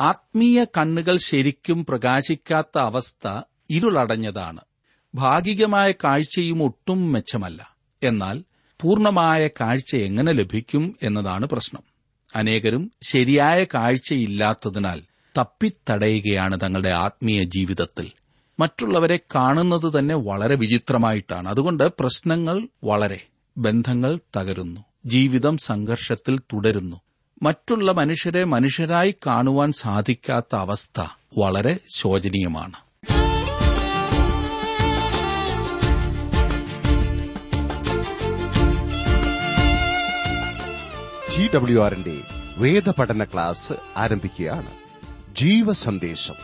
ആത്മീയ കണ്ണുകൾ ശരിക്കും പ്രകാശിക്കാത്ത അവസ്ഥ ഇരുളടഞ്ഞതാണ്. ഭാഗികമായ കാഴ്ചയും ഒട്ടും മെച്ചമല്ല. എന്നാൽ പൂർണമായ കാഴ്ച എങ്ങനെ ലഭിക്കും എന്നതാണ് പ്രശ്നം. അനേകരും ശരിയായ കാഴ്ചയില്ലാത്തതിനാൽ തപ്പിത്തടയുകയാണ് തങ്ങളുടെ ആത്മീയ ജീവിതത്തിൽ. മറ്റുള്ളവരെ കാണുന്നത് തന്നെ വളരെ വിചിത്രമായിട്ടാണ്. അതുകൊണ്ട് പ്രശ്നങ്ങൾ വളരെ ബന്ധങ്ങൾ തകരുന്നു. ജീവിതം സംഘർഷത്തിൽ തുടരുന്നു. മറ്റുള്ള മനുഷ്യരെ മനുഷ്യരായി കാണുവാൻ സാധിക്കാത്ത അവസ്ഥ വളരെ ശോചനീയമാണ്. ജി ഡബ്ല്യു ആറിന്റെ വേദപഠന ക്ലാസ് ആരംഭിക്കുകയാണ്. ജീവസന്ദേശം.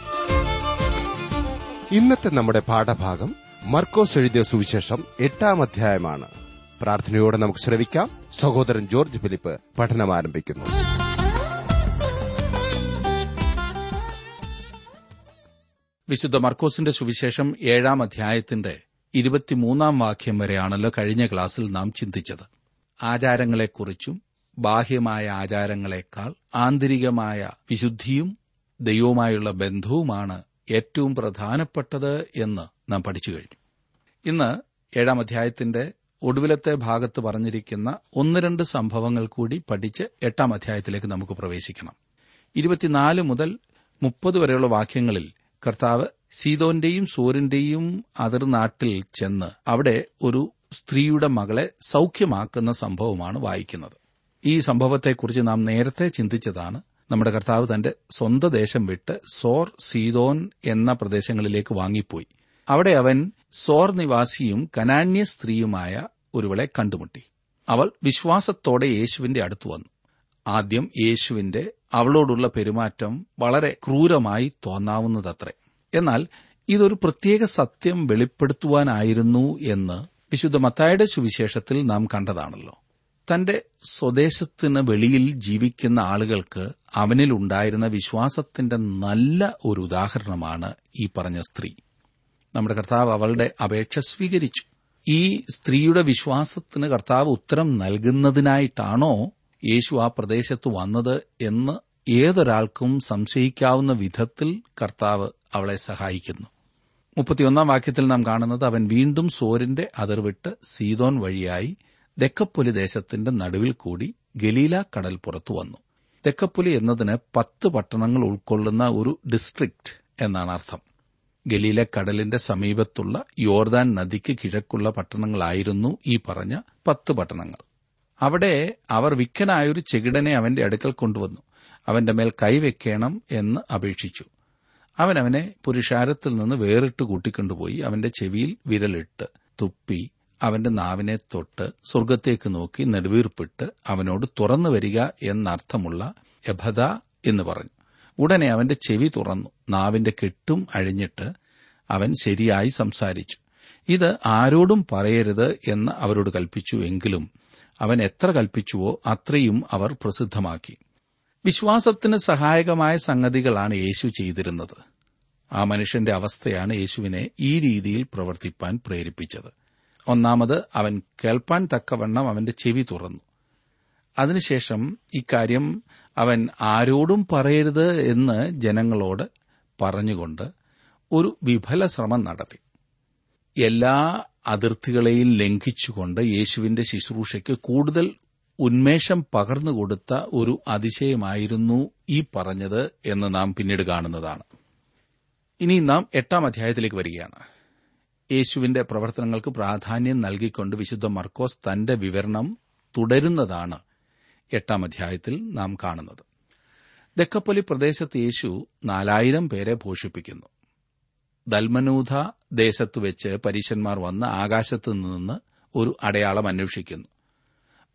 ഇന്നത്തെ നമ്മുടെ പാഠഭാഗം മർക്കോസ് എഴുതിയ സുവിശേഷം എട്ടാം അധ്യായമാണ്. പ്രാർത്ഥനയോടെ നമുക്ക് ശ്രവിക്കാം. സഹോദരൻ ജോർജ് ഫിലിപ്പ് പഠനം ആരംഭിക്കുന്നു. വിശുദ്ധ മർക്കോസിന്റെ സുവിശേഷം ഏഴാം അധ്യായത്തിന്റെ ഇരുപത്തിമൂന്നാം വാക്യം വരെയാണല്ലോ കഴിഞ്ഞ ക്ലാസ്സിൽ നാം ചിന്തിച്ചത്. ആചാരങ്ങളെക്കുറിച്ചും ബാഹ്യമായ ആചാരങ്ങളെക്കാൾ ആന്തരികമായ വിശുദ്ധിയും ദൈവവുമായുള്ള ബന്ധവുമാണ് ഏറ്റവും പ്രധാനപ്പെട്ടത് എന്ന് നാം പഠിച്ചു കഴിഞ്ഞു. ഇന്ന് ഏഴാം അധ്യായത്തിന്റെ ഒടുവിലത്തെ ഭാഗത്ത് പറഞ്ഞിരിക്കുന്ന ഒന്ന് രണ്ട് സംഭവങ്ങൾ കൂടി പഠിച്ച് എട്ടാം അധ്യായത്തിലേക്ക് നമുക്ക് പ്രവേശിക്കണം. ഇരുപത്തിനാല് മുതൽ മുപ്പത് വരെയുള്ള വാക്യങ്ങളിൽ കർത്താവ് സീതോന്റെയും സൂര്യന്റെയും അതിർനാട്ടിൽ ചെന്ന് അവിടെ ഒരു സ്ത്രീയുടെ മകളെ സൌഖ്യമാക്കുന്ന സംഭവമാണ് വായിക്കുന്നത്. ഈ സംഭവത്തെക്കുറിച്ച് നാം നേരത്തെ ചിന്തിച്ചതാണ്. നമ്മുടെ കർത്താവ് തന്റെ സ്വന്തം ദേശം വിട്ട് സോർ സീതോൻ എന്ന പ്രദേശങ്ങളിലേക്ക് വാങ്ങിപ്പോയി. അവിടെ അവൻ സോർ നിവാസിയും കനാന്യ സ്ത്രീയുമായ ഒരുവളെ കണ്ടുമുട്ടി. അവൾ വിശ്വാസത്തോടെ യേശുവിന്റെ അടുത്തു വന്നു. ആദ്യം യേശുവിന്റെ അവളോടുള്ള പെരുമാറ്റം വളരെ ക്രൂരമായി തോന്നാവുന്നതത്രേ. എന്നാൽ ഇതൊരു പ്രത്യേക സത്യം വെളിപ്പെടുത്തുവാനായിരുന്നു എന്ന് വിശുദ്ധ മത്തായുടെ സുവിശേഷത്തിൽ നാം കണ്ടതാണല്ലോ. തന്റെ സ്വദേശത്തിന് വെളിയിൽ ജീവിക്കുന്ന ആളുകൾക്ക് അവനിലുണ്ടായിരുന്ന വിശ്വാസത്തിന്റെ നല്ല ഒരു ഉദാഹരണമാണ് ഈ പറഞ്ഞ സ്ത്രീ. നമ്മുടെ കർത്താവ് അവളുടെ അപേക്ഷ സ്വീകരിച്ചു. ഈ സ്ത്രീയുടെ വിശ്വാസത്തിന് കർത്താവ് ഉത്തരം നൽകുന്നതിനായിട്ടാണോ യേശു ആ പ്രദേശത്ത് വന്നത് എന്ന് ഏതൊരാൾക്കും സംശയിക്കാവുന്ന വിധത്തിൽ കർത്താവ് അവളെ സഹായിക്കുന്നു. മുപ്പത്തിയൊന്നാം വാക്യത്തിൽ നാം കാണുന്നത് അവൻ വീണ്ടും സോരിന്റെ അതിർവിട്ട് സീതോൻ വഴിയായി ദക്കപ്പൊലി ദേശത്തിന്റെ നടുവിൽ കൂടി ഗലീല കടൽ പുറത്തു വന്നു. തെക്കപ്പുലി എന്നതിന് പത്ത് പട്ടണങ്ങൾ ഉൾക്കൊള്ളുന്ന ഒരു ഡിസ്ട്രിക്ട് എന്നാണ് അർത്ഥം. ഗലീല കടലിന്റെ സമീപത്തുള്ള യോർദാൻ നദിക്ക് കിഴക്കുള്ള പട്ടണങ്ങളായിരുന്നു ഈ പറഞ്ഞ പത്ത് പട്ടണങ്ങൾ. അവിടെ അവർ വിക്കനായൊരു ചെകിടനെ അവന്റെ അടുക്കൽ കൊണ്ടുവന്നു. അവന്റെ മേൽ കൈവെക്കണം എന്ന് അപേക്ഷിച്ചു. അവൻ അവനെ പുരുഷാരത്തിൽ നിന്ന് വേറിട്ട് കൂട്ടിക്കൊണ്ടുപോയി അവന്റെ ചെവിയിൽ വിരലിട്ട് തുപ്പി അവന്റെ നാവിനെ തൊട്ട് സ്വർഗത്തേക്ക് നോക്കി നെടുവീർപ്പിട്ട് അവനോട് തുറന്നു വരിക എന്നർത്ഥമുള്ള യഭത എന്ന് പറഞ്ഞു. ഉടനെ അവന്റെ ചെവി തുറന്നു. നാവിന്റെ കെട്ടും അഴിഞ്ഞിട്ട് അവൻ ശരിയായി സംസാരിച്ചു. ഇത് ആരോടും പറയരുത് എന്ന് അവരോട് കൽപ്പിച്ചു എങ്കിലും അവൻ എത്ര കൽപ്പിച്ചുവോ അത്രയും അവർ പ്രസിദ്ധമാക്കി. വിശ്വാസത്തിന് സഹായകമായ സംഗതികളാണ് യേശു ചെയ്തിരുന്നത്. ആ മനുഷ്യന്റെ അവസ്ഥയാണ് യേശുവിനെ ഈ രീതിയിൽ പ്രവർത്തിപ്പാൻ പ്രേരിപ്പിച്ചത്. ഒന്നാമത് അവൻ കേൾപ്പാൻ തക്കവണ്ണം അവന്റെ ചെവി തുറന്നു. അതിനുശേഷം ഇക്കാര്യം അവൻ ആരോടും പറയരുത് എന്ന് ജനങ്ങളോട് പറഞ്ഞുകൊണ്ട് ഒരു വിഫല ശ്രമം നടത്തി. എല്ലാ അതിർത്തികളെയും ലംഘിച്ചുകൊണ്ട് യേശുവിന്റെ ശുശ്രൂഷയ്ക്ക് കൂടുതൽ ഉന്മേഷം പകർന്നുകൊടുത്ത ഒരു അതിശയമായിരുന്നു ഈ പറഞ്ഞത് എന്ന് നാം പിന്നീട് കാണുന്നതാണ്. ഇനി നാം എട്ടാം അധ്യായത്തിലേക്ക് വരികയാണ്. യേശുവിന്റെ പ്രവർത്തനങ്ങൾക്ക് പ്രാധാന്യം നൽകിക്കൊണ്ട് വിശുദ്ധ മർക്കോസ് തന്റെ വിവരണം തുടരുന്നതാണ് എട്ടാം അധ്യായത്തിൽ നാം കാണുന്നത്. ദക്കപ്പൊലി പ്രദേശത്ത് യേശു നാലായിരം പേരെ പോഷിപ്പിക്കുന്നു. ദൽമനൂധ ദേശത്തു വെച്ച് പരീശന്മാർ വന്ന് ആകാശത്തു നിന്ന് ഒരു അടയാളം അന്വേഷിക്കുന്നു.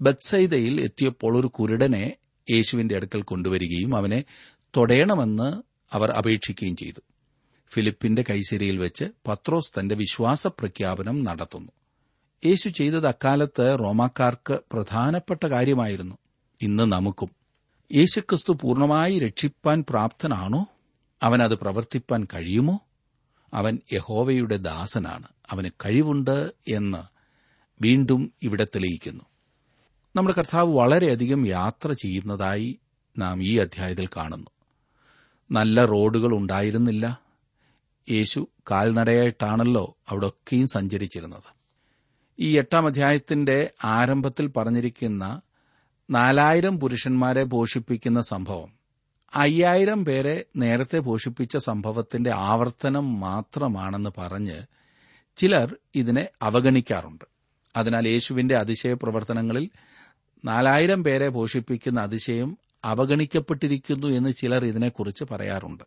ബത്സൈദയിൽ എത്തിയപ്പോൾ ഒരു കുരുടനെ യേശുവിന്റെ അടുക്കൽ കൊണ്ടുവരികയും അവനെ തൊടയണമെന്ന് അവർ അപേക്ഷിക്കുകയും ചെയ്തു. ഫിലിപ്പിന്റെ കൈശേരിയിൽ വെച്ച് പത്രോസ് തന്റെ വിശ്വാസ പ്രഖ്യാപനം നടത്തുന്നു. യേശു ചെയ്തത് അക്കാലത്ത് റോമാക്കാർക്ക് പ്രധാനപ്പെട്ട കാര്യമായിരുന്നു. ഇന്ന് നമുക്കും. യേശുക്രിസ്തു പൂർണമായി രക്ഷിപ്പാൻ പ്രാപ്തനാണോ? അവനത് പ്രവർത്തിപ്പാൻ കഴിയുമോ? അവൻ യഹോവയുടെ ദാസനാണ്. അവന് കഴിവുണ്ട് എന്ന് വീണ്ടും ഇവിടെ തെളിയിക്കുന്നു. നമ്മുടെ കർത്താവ് വളരെയധികം യാത്ര ചെയ്യുന്നതായി നാം ഈ അധ്യായത്തിൽ കാണുന്നു. നല്ല റോഡുകൾ ഉണ്ടായിരുന്നില്ല. യേശു കാൽനടയായിട്ടാണല്ലോ അവിടൊക്കെയും സഞ്ചരിച്ചിരുന്നത്. ഈ എട്ടാം അധ്യായത്തിന്റെ ആരംഭത്തിൽ പറഞ്ഞിരിക്കുന്ന നാലായിരം പുരുഷന്മാരെ പോഷിപ്പിക്കുന്ന സംഭവം. അയ്യായിരം പേരെ നേരത്തെ പോഷിപ്പിച്ച സംഭവത്തിന്റെ ആവർത്തനം മാത്രമാണെന്ന് പറഞ്ഞ് ചിലർ ഇതിനെ അവഗണിക്കാറുണ്ട്. അതിനാൽ യേശുവിന്റെ അതിശയ പ്രവർത്തനങ്ങളിൽ നാലായിരം പേരെ പോഷിപ്പിക്കുന്ന അതിശയം അവഗണിക്കപ്പെട്ടിരിക്കുന്നു എന്ന് ചിലർ ഇതിനെക്കുറിച്ച് പറയാറുണ്ട്.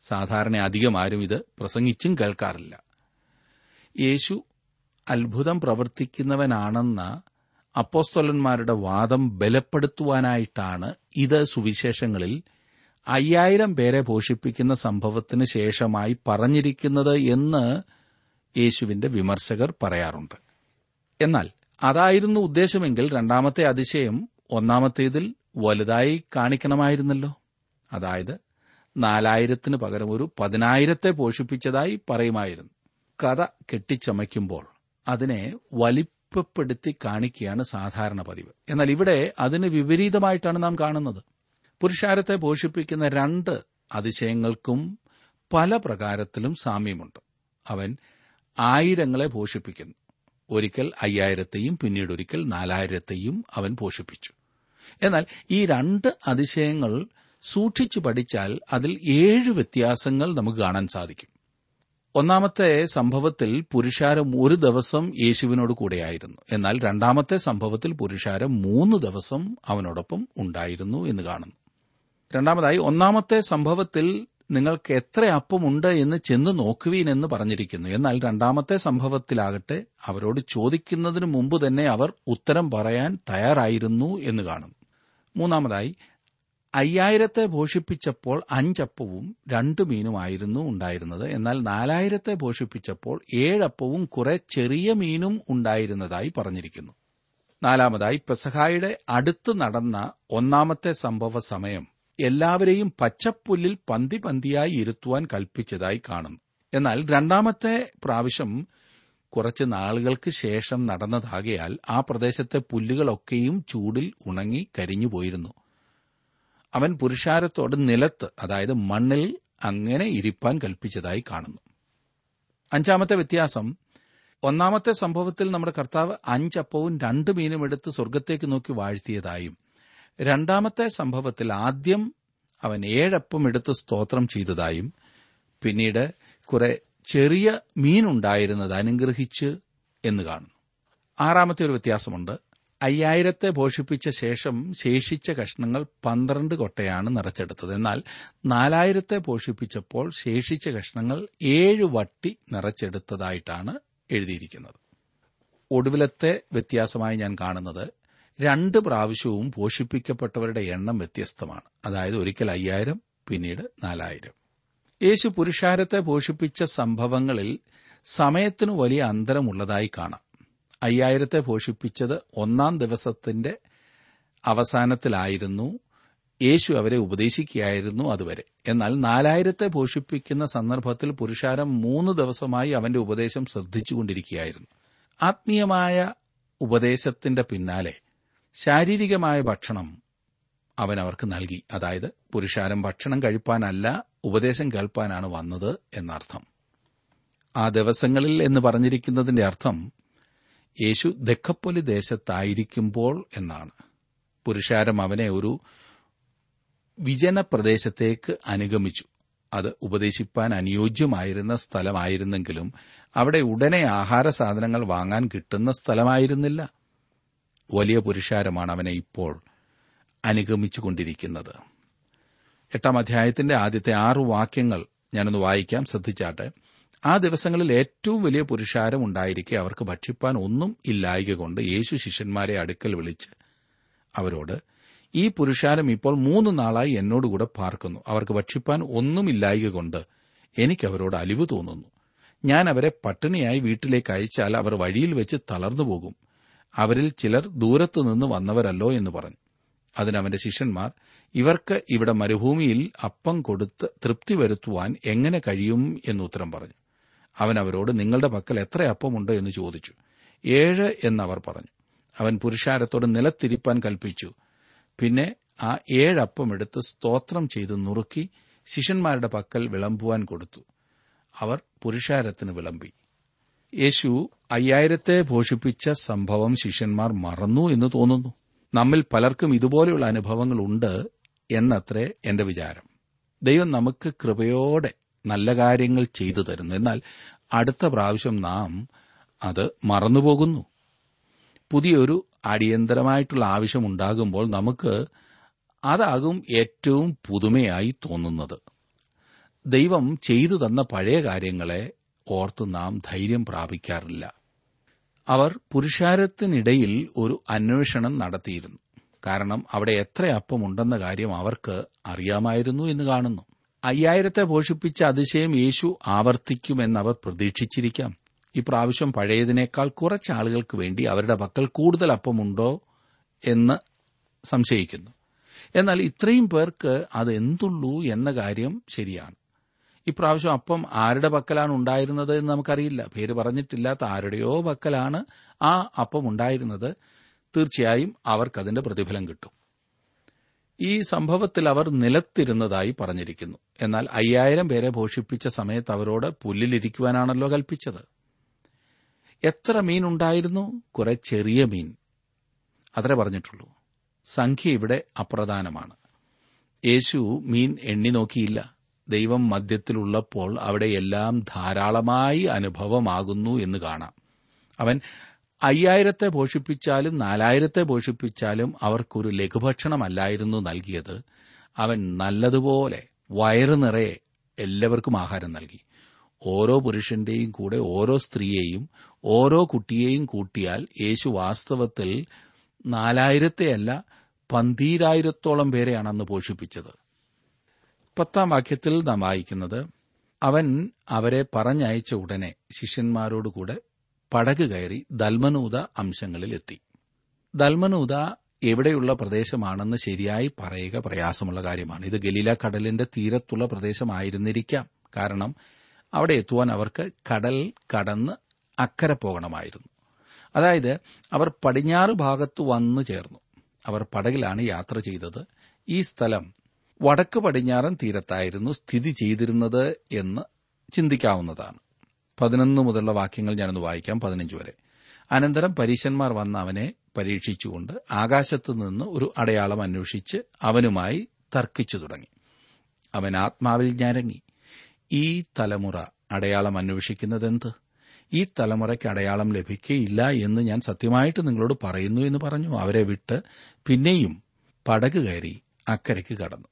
സാധാരണ അധികം ആരും ഇത് പ്രസംഗിച്ചും കേൾക്കാറില്ല. യേശു അത്ഭുതം പ്രവർത്തിക്കുന്നവനാണെന്ന അപ്പോസ്തോലന്മാരുടെ വാദം ബലപ്പെടുത്തുവാനായിട്ടാണ് ഇത് സുവിശേഷങ്ങളിൽ അയ്യായിരം പേരെ പോഷിപ്പിക്കുന്ന സംഭവത്തിന് ശേഷമായി പറഞ്ഞിരിക്കുന്നത് എന്ന് യേശുവിന്റെ വിമർശകർ പറയാറുണ്ട്. എന്നാൽ അതായിരുന്നു ഉദ്ദേശമെങ്കിൽ രണ്ടാമത്തെ അതിശയം ഒന്നാമത്തേതിൽ വലുതായി കാണിക്കണമായിരുന്നല്ലോ. അതായത് നാലായിരത്തിന് പകരം ഒരു പതിനായിരത്തെ പോഷിപ്പിച്ചതായി പറയുമായിരുന്നു. കഥ കെട്ടിച്ചമയ്ക്കുമ്പോൾ അതിനെ വലിപ്പപ്പെടുത്തി കാണിക്കുകയാണ് സാധാരണ പതിവ്. എന്നാൽ ഇവിടെ അതിന് വിപരീതമായിട്ടാണ് നാം കാണുന്നത്. പുരുഷാരത്തെ പോഷിപ്പിക്കുന്ന രണ്ട് അതിശയങ്ങൾക്കും പല പ്രകാരത്തിലും സാമ്യമുണ്ട്. അവൻ ആയിരങ്ങളെ പോഷിപ്പിക്കുന്നു. ഒരിക്കൽ അയ്യായിരത്തെയും പിന്നീട് ഒരിക്കൽ നാലായിരത്തെയും അവൻ പോഷിപ്പിച്ചു. എന്നാൽ ഈ രണ്ട് അതിശയങ്ങൾ സൂക്ഷിച്ചു പഠിച്ചാൽ അതിൽ ഏഴ് വ്യത്യാസങ്ങൾ നമുക്ക് കാണാൻ സാധിക്കും. ഒന്നാമത്തെ സംഭവത്തിൽ പുരുഷാരം ഒരു ദിവസം യേശുവിനോട് കൂടെയായിരുന്നു. എന്നാൽ രണ്ടാമത്തെ സംഭവത്തിൽ പുരുഷാരം മൂന്ന് ദിവസം അവനോടൊപ്പം ഉണ്ടായിരുന്നു എന്ന് കാണുന്നു. രണ്ടാമതായി ഒന്നാമത്തെ സംഭവത്തിൽ നിങ്ങൾക്ക് എത്ര അപ്പമുണ്ട് എന്ന് ചെന്ന് നോക്കുവീൻ എന്ന് പറഞ്ഞിരിക്കുന്നു. എന്നാൽ രണ്ടാമത്തെ സംഭവത്തിലാകട്ടെ അവരോട് ചോദിക്കുന്നതിന് മുമ്പ് തന്നെ അവർ ഉത്തരം പറയാൻ തയ്യാറായിരുന്നു എന്ന് കാണുന്നു. മൂന്നാമതായി അയ്യായിരത്തെ പോഷിപ്പിച്ചപ്പോൾ അഞ്ചപ്പവും രണ്ടു മീനുമായിരുന്നു ഉണ്ടായിരുന്നത്. എന്നാൽ നാലായിരത്തെ പോഷിപ്പിച്ചപ്പോൾ ഏഴപ്പവും കുറെ ചെറിയ മീനും ഉണ്ടായിരുന്നതായി പറഞ്ഞിരിക്കുന്നു. നാലാമതായി പെസഹായുടെ അടുത്ത് നടന്ന ഒന്നാമത്തെ സംഭവ സമയം എല്ലാവരെയും പച്ചപ്പുല്ലിൽ പന്തി പന്തിയായി ഇരുത്തുവാൻ കൽപ്പിച്ചതായി കാണുന്നു. എന്നാൽ രണ്ടാമത്തെ പ്രാവശ്യം കുറച്ച് നാളുകൾക്ക് ശേഷം നടന്നതാകയാൽ ആ പ്രദേശത്തെ പുല്ലുകളൊക്കെയും ചൂടിൽ ഉണങ്ങി കരിഞ്ഞുപോയിരുന്നു. അവൻ പുരുഷാരത്തോട് നിലത്ത് അതായത് മണ്ണിൽ അങ്ങനെ ഇരിപ്പാൻ കൽപ്പിച്ചതായി കാണുന്നു. അഞ്ചാമത്തെ വ്യത്യാസം ഒന്നാമത്തെ സംഭവത്തിൽ നമ്മുടെ കർത്താവ് അഞ്ചപ്പവും രണ്ട് മീനും എടുത്ത് സ്വർഗത്തേക്ക് നോക്കി വാഴ്ത്തിയതായും രണ്ടാമത്തെ സംഭവത്തിൽ ആദ്യം അവൻ ഏഴപ്പം എടുത്ത് സ്തോത്രം ചെയ്തതായും പിന്നീട് കുറെ ചെറിയ മീനുണ്ടായിരുന്നത് അനുഗ്രഹിച്ച് എന്ന് കാണുന്നു. ആറാമത്തെ ഒരു വ്യത്യാസമുണ്ട് അയ്യായിരത്തെ പോഷിപ്പിച്ച ശേഷം ശേഷിച്ച കഷ്ണങ്ങൾ പന്ത്രണ്ട് കൊട്ടയാണ് നിറച്ചെടുത്തത്. എന്നാൽ നാലായിരത്തെ പോഷിപ്പിച്ചപ്പോൾ ശേഷിച്ച കഷ്ണങ്ങൾ ഏഴ് വട്ടി നിറച്ചെടുത്തതായിട്ടാണ് എഴുതിയിരിക്കുന്നത്. ഒടുവിലത്തെ വ്യത്യാസമായി ഞാൻ കാണുന്നത് രണ്ട് പ്രാവശ്യവും പോഷിപ്പിക്കപ്പെട്ടവരുടെ എണ്ണം വ്യത്യസ്തമാണ്. അതായത് ഒരിക്കൽ അയ്യായിരം പിന്നീട് നാലായിരം. യേശു പുരുഷാരത്തെ പോഷിപ്പിച്ച സംഭവങ്ങളിൽ സമയത്തിനു വലിയ അന്തരമുള്ളതായി കാണാം. അയ്യായിരത്തെ പോഷിപ്പിച്ചത് ഒന്നാം ദിവസത്തിന്റെ അവസാനത്തിലായിരുന്നു. യേശു അവരെ ഉപദേശിക്കുകയായിരുന്നു അതുവരെ. എന്നാൽ നാലായിരത്തെ പോഷിപ്പിക്കുന്ന സന്ദർഭത്തിൽ പുരുഷാരം മൂന്ന് ദിവസമായി അവന്റെ ഉപദേശം ശ്രദ്ധിച്ചുകൊണ്ടിരിക്കുകയായിരുന്നു. ആത്മീയമായ ഉപദേശത്തിന്റെ പിന്നാലെ ശാരീരികമായ ഭക്ഷണം അവൻ അവർക്ക് നൽകി. അതായത് പുരുഷാരം ഭക്ഷണം കഴിപ്പാനല്ല ഉപദേശം കേൾപ്പാനാണ് വന്നത് എന്നർത്ഥം. ആ ദിവസങ്ങളിൽ എന്ന് പറഞ്ഞിരിക്കുന്നതിന്റെ അർത്ഥം യേശു ദക്കപ്പൊലി ദേശത്തായിരിക്കുമ്പോൾ എന്നാണ്. പുരുഷാരം അവനെ ഒരു വിജന പ്രദേശത്തേക്ക് അനുഗമിച്ചു. അത് ഉപദേശിപ്പാൻ അനുയോജ്യമായിരുന്ന സ്ഥലമായിരുന്നെങ്കിലും അവിടെ ഉടനെ ആഹാര സാധനങ്ങൾ വാങ്ങാൻ കിട്ടുന്ന സ്ഥലമായിരുന്നില്ല. വലിയ പുരുഷാരമാണ് അവനെ ഇപ്പോൾ അനുഗമിച്ചുകൊണ്ടിരിക്കുന്നത്. എട്ടാം അധ്യായത്തിന്റെ ആദ്യത്തെ ആറു വാക്യങ്ങൾ ഞാനൊന്ന് വായിക്കാം. ശ്രദ്ധിച്ചാട്ടെ. ആ ദിവസങ്ങളിൽ ഏറ്റവും വലിയ പുരുഷാരം ഉണ്ടായിരിക്കെ അവർക്ക് ഭക്ഷിപ്പാൻ ഒന്നും ഇല്ലായക കൊണ്ട് യേശു ശിഷ്യന്മാരെ അടുക്കൽ വിളിച്ച് അവരോട് ഈ പുരുഷാരം ഇപ്പോൾ മൂന്ന് നാളായി എന്നോടുകൂടെ പാർക്കുന്നു. അവർക്ക് ഭക്ഷിപ്പാൻ ഒന്നുമില്ലായക കൊണ്ട് എനിക്ക് അവരോട് അലിവ് തോന്നുന്നു. ഞാൻ അവരെ പട്ടിണിയായി വീട്ടിലേക്ക് അയച്ചാൽ അവർ വഴിയിൽ വെച്ച് തളർന്നു പോകും. അവരിൽ ചിലർ ദൂരത്തുനിന്ന് വന്നവരല്ലോ എന്ന് പറഞ്ഞു. അതിനവന്റെ ശിഷ്യന്മാർ ഇവർക്ക് ഇവിടെ മരുഭൂമിയിൽ അപ്പം കൊടുത്ത് തൃപ്തി വരുത്തുവാൻ എങ്ങനെ കഴിയും? എന്നുത്തരം പറഞ്ഞു. അവൻ അവരോട് നിങ്ങളുടെ പക്കൽ എത്ര അപ്പമുണ്ട്? എന്ന് ചോദിച്ചു. ഏഴ് എന്നവർ പറഞ്ഞു. അവൻ പുരുഷാരത്തോട് നിലത്തിരിപ്പാൻ കൽപ്പിച്ചു. പിന്നെ ആ ഏഴപ്പം എടുത്ത് സ്തോത്രം ചെയ്ത് നുറുക്കി ശിഷ്യന്മാരുടെ പക്കൽ വിളമ്പുവാൻ കൊടുത്തു. അവർ പുരുഷാരത്തിന് വിളമ്പി. യേശു അയ്യായിരത്തെ പോഷിപ്പിച്ച സംഭവം ശിഷ്യന്മാർ മറന്നു എന്ന് തോന്നുന്നു. നമ്മിൽ പലർക്കും ഇതുപോലെയുള്ള അനുഭവങ്ങൾ ഉണ്ട് എന്നത്രേ എന്റെ വിചാരം. ദൈവം നമുക്ക് കൃപയോടെ നല്ല കാര്യങ്ങൾ ചെയ്തു തരുന്നു. എന്നാൽ അടുത്ത പ്രാവശ്യം നാം അത് മറന്നുപോകുന്നു. പുതിയൊരു അടിയന്തരമായിട്ടുള്ള ആവശ്യമുണ്ടാകുമ്പോൾ നമുക്ക് അതാകും ഏറ്റവും പുതുമയായി തോന്നുന്നത്. ദൈവം ചെയ്തു തന്ന പഴയ കാര്യങ്ങളെ ഓർത്ത് നാം ധൈര്യം പ്രാപിക്കാറില്ല. അവർ പുരുഷാരത്തിനിടയിൽ ഒരു അന്വേഷണം നടത്തിയിരുന്നു. കാരണം അവിടെ എത്ര അപ്പമുണ്ടെന്ന കാര്യം അവർക്ക് അറിയാമായിരുന്നു എന്ന് കാണുന്നു. അയ്യായിരത്തെ പോഷിപ്പിച്ച അതിശയം യേശു ആവർത്തിക്കുമെന്ന് അവർ പ്രതീക്ഷിച്ചിരിക്കാം. ഇപ്രാവശ്യം പഴയതിനേക്കാൾ കുറച്ച് ആളുകൾക്ക് വേണ്ടി അവരുടെ പക്കൽ കൂടുതൽ അപ്പമുണ്ടോ എന്ന് സംശയിക്കുന്നു. എന്നാൽ ഇത്രയും പേർക്ക് അത് എന്തുള്ളൂ എന്ന കാര്യം ശരിയാണ്. ഇപ്രാവശ്യം അപ്പം ആരുടെ പക്കലാണ് ഉണ്ടായിരുന്നത് എന്ന് നമുക്കറിയില്ല. പേര് പറഞ്ഞിട്ടില്ലാത്ത ആരുടെയോ പക്കലാണ് ആ അപ്പം ഉണ്ടായിരുന്നത്. തീർച്ചയായും അവർക്കതിന്റെ പ്രതിഫലം കിട്ടും. ഈ സംഭവത്തിൽ അവർ നിലത്തിരുന്നതായി പറഞ്ഞിരിക്കുന്നു. എന്നാൽ അയ്യായിരം പേരെ പോഷിപ്പിച്ച സമയത്ത് അവരോട് പുല്ലിലിരിക്കുവാനാണല്ലോ കൽപ്പിച്ചത്. എത്ര മീൻ ഉണ്ടായിരുന്നു? കുറെ ചെറിയ മീൻ. അത്രേ പറഞ്ഞിട്ടുള്ളൂ. സംഖ്യ ഇവിടെ അപ്രധാനമാണ്. യേശു മീൻ എണ്ണി നോക്കിയില്ല. ദൈവം മദ്യത്തിലുള്ളപ്പോൾ അവിടെ എല്ലാം ധാരാളമായി അനുഭവമാകുന്നു എന്ന് കാണാം. അവൻ അയ്യായിരത്തെ പോഷിപ്പിച്ചാലും നാലായിരത്തെ പോഷിപ്പിച്ചാലും അവർക്കൊരു ലഘുഭക്ഷണമല്ലായിരുന്നു നൽകിയത്. അവൻ നല്ലതുപോലെ വയറു നിറയെ എല്ലാവർക്കും ആഹാരം നൽകി. ഓരോ പുരുഷന്റെയും കൂടെ ഓരോ സ്ത്രീയെയും ഓരോ കുട്ടിയെയും കൂട്ടിയാൽ യേശു വാസ്തവത്തിൽ നാലായിരത്തെയല്ല പന്തീരായിരത്തോളം പേരെയാണ് അന്ന് പോഷിപ്പിച്ചത്. പത്താം വാക്യത്തിൽ നാം വായിക്കുന്നത് അവൻ അവരെ പറഞ്ഞയച്ച ഉടനെ ശിഷ്യന്മാരോടുകൂടെ പടക് കയറി ദൽമനൂത അംശങ്ങളിലെത്തി. ദൽമനൂത എവിടെയുള്ള പ്രദേശമാണെന്ന് ശരിയായി പറയുക പ്രയാസമുള്ള കാര്യമാണ്. ഇത് ഗലീല കടലിന്റെ തീരത്തുള്ള പ്രദേശമായിരുന്നിരിക്കാം. കാരണം അവിടെ എത്തുവാൻ അവർക്ക് കടൽ കടന്ന് അക്കരെ പോകണമായിരുന്നു. അതായത് അവർ പടിഞ്ഞാറ് ഭാഗത്ത് വന്നു ചേർന്നു. അവർ പടകിലാണ് യാത്ര ചെയ്തത്. ഈ സ്ഥലം വടക്ക് പടിഞ്ഞാറൻ തീരത്തായിരുന്നു സ്ഥിതി ചെയ്തിരുന്നത് എന്ന് ചിന്തിക്കാവുന്നതാണ്. പതിനൊന്ന് മുതലുള്ള വാക്യങ്ങൾ ഞാനൊന്ന് വായിക്കാം പതിനഞ്ച് വരെ. അനന്തരം പരീശന്മാർ വന്ന് അവനെ പരീക്ഷിച്ചുകൊണ്ട് ആകാശത്തു നിന്ന് ഒരു അടയാളം അന്വേഷിച്ച് അവനുമായി തർക്കിച്ചു തുടങ്ങി. അവൻ ആത്മാവിൽ ഞരങ്ങി. ഈ തലമുറ അടയാളം അന്വേഷിക്കുന്നതെന്ത്? ഈ തലമുറയ്ക്ക് അടയാളം ലഭിക്കുകയില്ല എന്ന് ഞാൻ സത്യമായിട്ട് നിങ്ങളോട് പറയുന്നു എന്ന് പറഞ്ഞു. അവരെ വിട്ട് പിന്നെയും പടക് കയറി അക്കരയ്ക്ക് കടന്നു.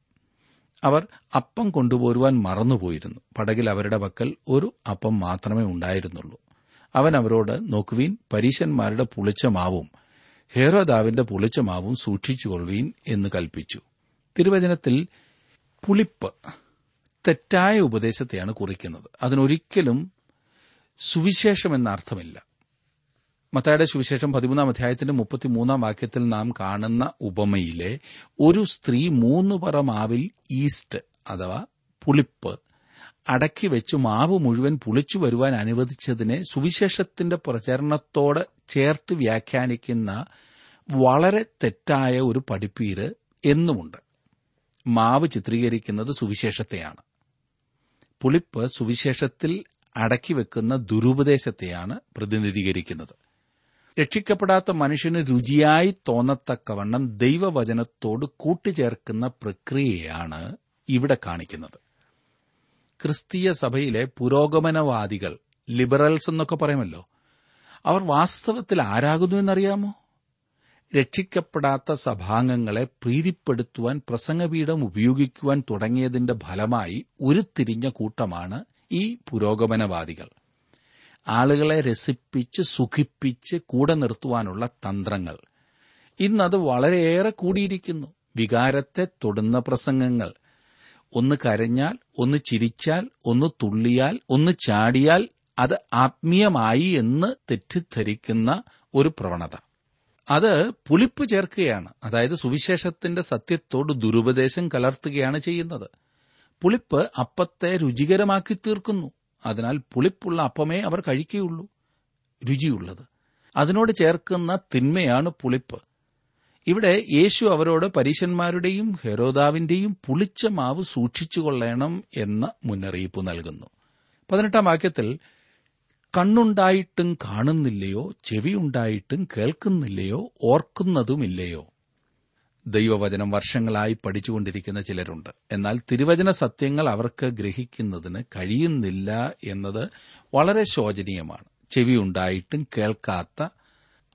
അവർ അപ്പം കൊണ്ടുപോരുവാൻ മറന്നുപോയിരുന്നു. പടകിൽ അവരുടെ പക്കൽ ഒരു അപ്പം മാത്രമേ ഉണ്ടായിരുന്നുള്ളൂ. അവൻ അവരോട് നോക്കുവീൻ പരീശന്മാരുടെ പുളിച്ച മാവും ഹേറോദാവിന്റെ പുളിച്ച മാവും സൂക്ഷിച്ചുകൊള്ളുവീൻ എന്ന് കൽപ്പിച്ചു. തിരുവചനത്തിൽ പുളിപ്പ് തെറ്റായ ഉപദേശത്തെയാണ് കുറിക്കുന്നത്. അതിനൊരിക്കലും സുവിശേഷം എന്ന അർത്ഥമില്ല. മത്തായുടെ സുവിശേഷം പതിമൂന്നാം അധ്യായത്തിന്റെ മുപ്പത്തിമൂന്നാം വാക്യത്തിൽ നാം കാണുന്ന ഉപമയിലെ ഒരു സ്ത്രീ മൂന്ന് പറ മാവിൽ ഈസ്റ്റ് അഥവാ പുളിപ്പ് അടക്കി വെച്ച് മാവ് മുഴുവൻ പുളിച്ചു വരുവാൻ അനുവദിച്ചതിനെ സുവിശേഷത്തിന്റെ പ്രചരണത്തോട് ചേർത്ത് വ്യാഖ്യാനിക്കുന്ന വളരെ തെറ്റായ ഒരു പഠിപ്പീര് എന്നുമുണ്ട്. മാവ് ചിത്രീകരിക്കുന്നത് സുവിശേഷത്തെയാണ്. പുളിപ്പ് സുവിശേഷത്തിൽ അടക്കി വെക്കുന്ന ദുരുപദേശത്തെയാണ് പ്രതിനിധീകരിക്കുന്നത്. രക്ഷിക്കപ്പെടാത്ത മനുഷ്യന് രുചിയായി തോന്നത്തക്കവണ്ണം ദൈവവചനത്തോട് കൂട്ടിച്ചേർക്കുന്ന പ്രക്രിയയാണ് ഇവിടെ കാണിക്കുന്നത്. ക്രിസ്തീയ സഭയിലെ പുരോഗമനവാദികൾ ലിബറൽസ് എന്നൊക്കെ പറയുമല്ലോ അവർ വാസ്തവത്തിൽ ആരാകുന്നു എന്നറിയാമോ? രക്ഷിക്കപ്പെടാത്ത സഭാംഗങ്ങളെ പ്രീതിപ്പെടുത്തുവാൻ പ്രസംഗപീഠം ഉപയോഗിക്കുവാൻ തുടങ്ങിയതിന്റെ ഫലമായി ഉരുത്തിരിഞ്ഞ കൂട്ടമാണ് ഈ പുരോഗമനവാദികൾ. ആളുകളെ രസിപ്പിച്ച് സുഖിപ്പിച്ച് കൂടെ നിർത്തുവാനുള്ള തന്ത്രങ്ങൾ. ഇന്നത് വളരെയേറെ കൂടിയിരിക്കുന്നു. വികാരത്തെ തൊടുന്ന പ്രസംഗങ്ങൾ. ഒന്ന് കരഞ്ഞാൽ ഒന്ന് ചിരിച്ചാൽ ഒന്ന് തുള്ളിയാൽ ഒന്ന് ചാടിയാൽ അത് ആത്മീയമായി എന്ന് തെറ്റിദ്ധരിക്കുന്ന ഒരു പ്രവണത. അത് പുളിപ്പ് ചേർക്കുകയാണ്. അതായത് സുവിശേഷത്തിന്റെ സത്യത്തോട് ദുരുപദേശം കലർത്തുകയാണ് ചെയ്യുന്നത്. പുളിപ്പ് അപ്പത്തെ രുചികരമാക്കി തീർക്കുന്നു. അതിനാൽ പുളിപ്പുള്ള അപ്പമേ അവർ കഴിക്കുകയുള്ളൂ. രുചിയുള്ളത്. അതിനോട് ചേർക്കുന്ന തിന്മയാണ് പുളിപ്പ്. ഇവിടെ യേശു അവരോട് പരീശന്മാരുടെയും ഹെരോദാവിന്റെയും പുളിച്ച മാവ് സൂക്ഷിച്ചുകൊള്ളണം എന്ന മുന്നറിയിപ്പ് നൽകുന്നു. പതിനെട്ടാം വാക്യത്തിൽ കണ്ണുണ്ടായിട്ടും കാണുന്നില്ലയോ? ചെവിയുണ്ടായിട്ടും കേൾക്കുന്നില്ലയോ? ഓർക്കുന്നതുമില്ലയോ? ദൈവവചനം വർഷങ്ങളായി പഠിച്ചുകൊണ്ടിരിക്കുന്ന ചിലരുണ്ട്. എന്നാൽ തിരുവചന സത്യങ്ങൾ അവർക്ക് ഗ്രഹിക്കുന്നതിന് കഴിയുന്നില്ല എന്നത് വളരെ ശോചനീയമാണ്. ചെവി ഉണ്ടായിട്ടും കേൾക്കാത്ത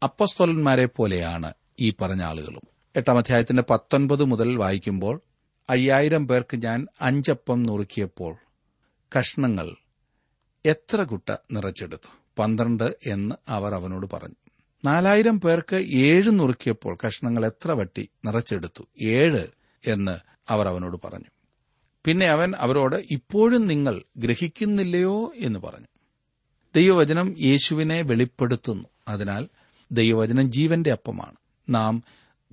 അപ്പസ്തോലന്മാരെ പോലെയാണ് ഈ പറഞ്ഞ ആളുകളും. എട്ടാം അധ്യായത്തിന്റെ പത്തൊൻപത് മുതൽ വായിക്കുമ്പോൾ അയ്യായിരം പേർക്ക് ഞാൻ അഞ്ചപ്പം നുറുക്കിയപ്പോൾ കഷ്ണങ്ങൾ എത്ര കുട്ട നിറച്ചെടുത്തു? പന്ത്രണ്ട് എന്ന് അവർ അവനോട് പറഞ്ഞു. നാലായിരം പേർക്ക് ഏഴ് നുറുക്കിയപ്പോൾ കഷ്ണങ്ങൾ എത്ര വട്ടി നിറച്ചെടുത്തു? ഏഴ് എന്ന് അവർ അവനോട് പറഞ്ഞു. പിന്നെ അവൻ അവരോട് ഇപ്പോഴും നിങ്ങൾ ഗ്രഹിക്കുന്നില്ലയോ എന്ന് പറഞ്ഞു. ദൈവവചനം യേശുവിനെ വെളിപ്പെടുത്തുന്നു. അതിനാൽ ദൈവവചനം ജീവന്റെ അപ്പമാണ്. നാം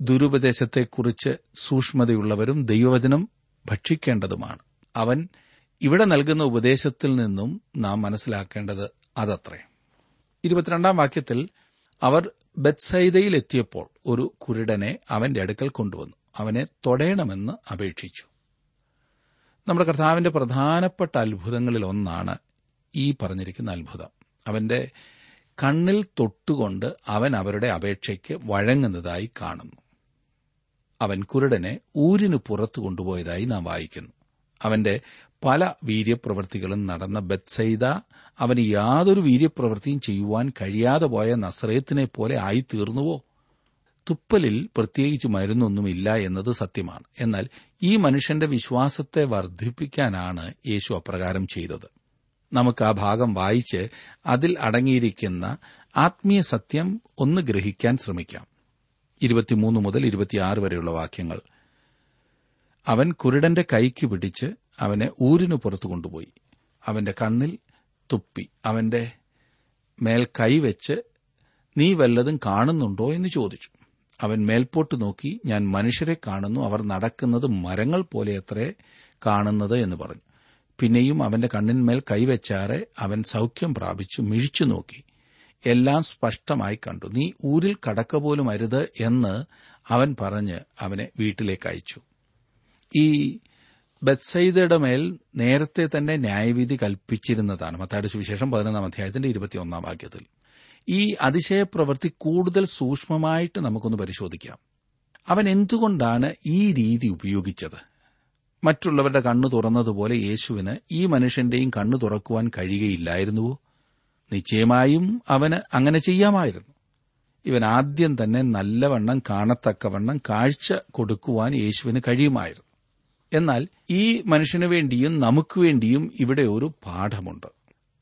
ദുരുപദേശത്തെക്കുറിച്ച് സൂക്ഷ്മതയുള്ളവരും ദൈവവചനം ഭക്ഷിക്കേണ്ടതുമാണ്. അവൻ ഇവിടെ നൽകുന്ന ഉപദേശത്തിൽ നിന്നും നാം മനസ്സിലാക്കേണ്ടത് അതത്രേ. ഇരുപത്തിരണ്ടാം വാക്യത്തിൽ അവർ ബത്സൈദയിലെത്തിയപ്പോൾ ഒരു കുരുടനെ അവന്റെ അടുക്കൽ കൊണ്ടുവന്നു. അവനെ തൊടയണമെന്ന് അപേക്ഷിച്ചു. നമ്മുടെ കർത്താവിന്റെ പ്രധാനപ്പെട്ട അത്ഭുതങ്ങളിൽ ഒന്നാണ് ഈ പറഞ്ഞിരിക്കുന്ന അത്ഭുതം. അവന്റെ കണ്ണിൽ തൊട്ടുകൊണ്ട് അവൻ അവരുടെ അപേക്ഷയ്ക്ക് വഴങ്ങുന്നതായി കാണുന്നു. അവൻ കുരുടനെ ഊരിനു പുറത്തു കൊണ്ടുപോയതായി നാം വായിക്കുന്നു. അവന്റെ പല വീര്യപ്രവൃത്തികളും നടന്ന ബത്സൈദ അവന് യാതൊരു വീര്യപ്രവൃത്തിയും ചെയ്യുവാൻ കഴിയാതെ പോയ നസ്രയത്തിനെ പോലെ ആയിത്തീർന്നുവോ? തുപ്പലിൽ പ്രത്യേകിച്ച് മരുന്നൊന്നുമില്ല എന്നത് സത്യമാണ്. എന്നാൽ ഈ മനുഷ്യന്റെ വിശ്വാസത്തെ വർദ്ധിപ്പിക്കാനാണ് യേശു അപ്രകാരം ചെയ്തത്. നമുക്ക് ആ ഭാഗം വായിച്ച് അതിൽ അടങ്ങിയിരിക്കുന്ന ആത്മീയ സത്യം ഒന്ന് ഗ്രഹിക്കാൻ ശ്രമിക്കാം. ഇരുപത്തിമൂന്ന് മുതൽ ഇരുപത്തിയാറ് വരെയുള്ള വാക്യങ്ങൾ. അവൻ കുരുടന്റെ കൈക്ക് പിടിച്ച് അവനെ ഊരിനു പുറത്തു കൊണ്ടുപോയി. അവന്റെ കണ്ണിൽ തുപ്പി അവന്റെ മേൽ കൈവച്ച് നീ വല്ലതും കാണുന്നുണ്ടോ എന്ന് ചോദിച്ചു. അവൻ മേൽപോട്ട് നോക്കി ഞാൻ മനുഷ്യരെ കാണുന്നു അവർ നടക്കുന്നത് മരങ്ങൾ പോലെ അത്രേ കാണുന്നത് എന്ന് പറഞ്ഞു. പിന്നെയും അവന്റെ കണ്ണിന്മേൽ കൈവച്ചാറെ അവൻ സൗഖ്യം പ്രാപിച്ചു മിഴിച്ചു നോക്കി. എല്ലാം സ്പഷ്ടമായി കണ്ടു. നീ ഊരിൽ കടക്ക പോലും അരുത് എന്ന് അവൻ പറഞ്ഞ് അവനെ വീട്ടിലേക്ക് അയച്ചു. ഈ ബത്സൈദയുടെ മേൽ നേരത്തെ തന്നെ ന്യായവിധി കൽപ്പിച്ചിരുന്നതാണ്. മത്തായുടെ സുവിശേഷം പതിനൊന്നാം അധ്യായത്തിന്റെ ഇരുപത്തിയൊന്നാം വാക്യത്തിൽ. ഈ അതിശയപ്രവൃത്തി കൂടുതൽ സൂക്ഷ്മമായിട്ട് നമുക്കൊന്ന് പരിശോധിക്കാം. അവൻ എന്തുകൊണ്ടാണ് ഈ രീതി ഉപയോഗിച്ചത്? മറ്റുള്ളവരുടെ കണ്ണു തുറന്നതുപോലെ യേശുവിന് ഈ മനുഷ്യന്റെയും കണ്ണു തുറക്കുവാൻ കഴിയുകയില്ലായിരുന്നുവോ? നിശ്ചയമായും അവന് അങ്ങനെ ചെയ്യാമായിരുന്നു. ഇവൻ ആദ്യം തന്നെ നല്ലവണ്ണം കാണത്തക്കവണ്ണം കാഴ്ച കൊടുക്കുവാൻ യേശുവിന് കഴിയുമായിരുന്നു. എന്നാൽ ഈ മനുഷ്യനു വേണ്ടിയും നമുക്ക് വേണ്ടിയും ഇവിടെ ഒരു പാഠമുണ്ട്.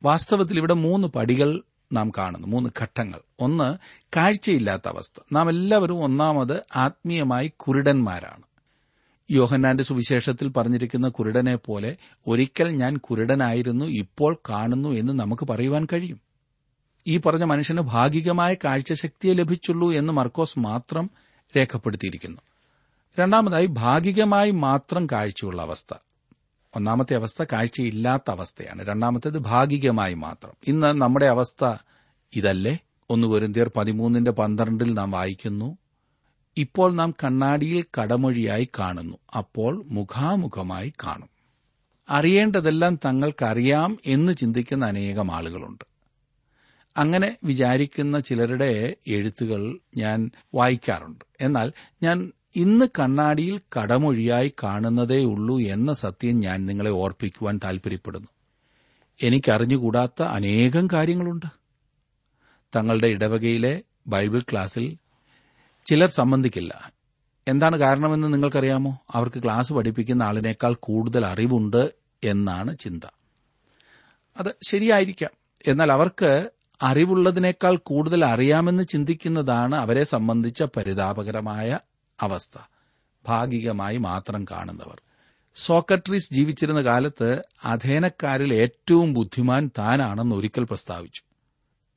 വാസ്തവത്തിൽ ഇവിടെ മൂന്ന് പടികൾ നാം കാണുന്നു മൂന്ന് ഘട്ടങ്ങൾ. ഒന്ന് കാഴ്ചയില്ലാത്ത അവസ്ഥ. നാം എല്ലാവരും ഒന്നാമത് ആത്മീയമായി കുരുടന്മാരാണ്. യോഹന്നാന്റെ സുവിശേഷത്തിൽ പറഞ്ഞിരിക്കുന്ന കുരുടനെ പോലെ ഒരിക്കൽ ഞാൻ കുരുടനായിരുന്നു ഇപ്പോൾ കാണുന്നു എന്ന് നമുക്ക് പറയുവാൻ കഴിയും. ഈ പറഞ്ഞ മനുഷ്യന് ഭാഗികമായ കാഴ്ചശക്തിയെ ലഭിച്ചുള്ളൂ എന്ന് മർക്കോസ് മാത്രം രേഖപ്പെടുത്തിയിരിക്കുന്നു. രണ്ടാമതായി ഭാഗികമായി മാത്രം കാഴ്ചയുള്ള അവസ്ഥ. ഒന്നാമത്തെ അവസ്ഥ കാഴ്ചയില്ലാത്ത അവസ്ഥയാണ്. രണ്ടാമത്തേത് ഭാഗികമായി മാത്രം. ഇന്ന് നമ്മുടെ അവസ്ഥ ഇതല്ലേ? ഒന്ന് വരുന്തിയർ പതിമൂന്നിന്റെ പന്ത്രണ്ടിൽ നാം വായിക്കുന്നു ഇപ്പോൾ നാം കണ്ണാടിയിൽ കടമൊഴിയായി കാണുന്നു അപ്പോൾ മുഖാമുഖമായി കാണും. അറിയേണ്ടതെല്ലാം തങ്ങൾക്കറിയാം എന്ന് ചിന്തിക്കുന്ന അനേകം ആളുകളുണ്ട്. അങ്ങനെ വിചാരിക്കുന്ന ചിലരുടെ എഴുത്തുകൾ ഞാൻ വായിക്കാറുണ്ട്. എന്നാൽ ഞാൻ ഇന്ന് കണ്ണാടിയിൽ കടമൊഴിയായി കാണുന്നതേയുള്ളൂ എന്ന സത്യം ഞാൻ നിങ്ങളെ ഓർപ്പിക്കുവാൻ താൽപര്യപ്പെടുന്നു. എനിക്കറിഞ്ഞുകൂടാത്ത അനേകം കാര്യങ്ങളുണ്ട്. തങ്ങളുടെ ഇടവകയിലെ ബൈബിൾ ക്ലാസ്സിൽ ചിലർ സംബന്ധിക്കില്ല. എന്താണ് കാരണമെന്ന് നിങ്ങൾക്കറിയാമോ? അവർക്ക് ക്ലാസ് പഠിപ്പിക്കുന്ന ആളിനേക്കാൾ കൂടുതൽ അറിവുണ്ട് എന്നാണ് ചിന്ത. അത് ശരിയായിരിക്കാം. എന്നാൽ അവർക്ക് അറിവുള്ളതിനേക്കാൾ കൂടുതൽ അറിയാമെന്ന് ചിന്തിക്കുന്നതാണ് അവരെ സംബന്ധിച്ച പരിതാപകരമായ അവസ്ഥ. ഭാഗികമായി മാത്രം കാണുന്നവർ. സോക്രട്ടീസ് ജീവിച്ചിരുന്ന കാലത്ത് അധേനക്കാരിൽ ഏറ്റവും ബുദ്ധിമാൻ താനാണെന്ന് ഒരിക്കൽ പ്രസ്താവിച്ചു.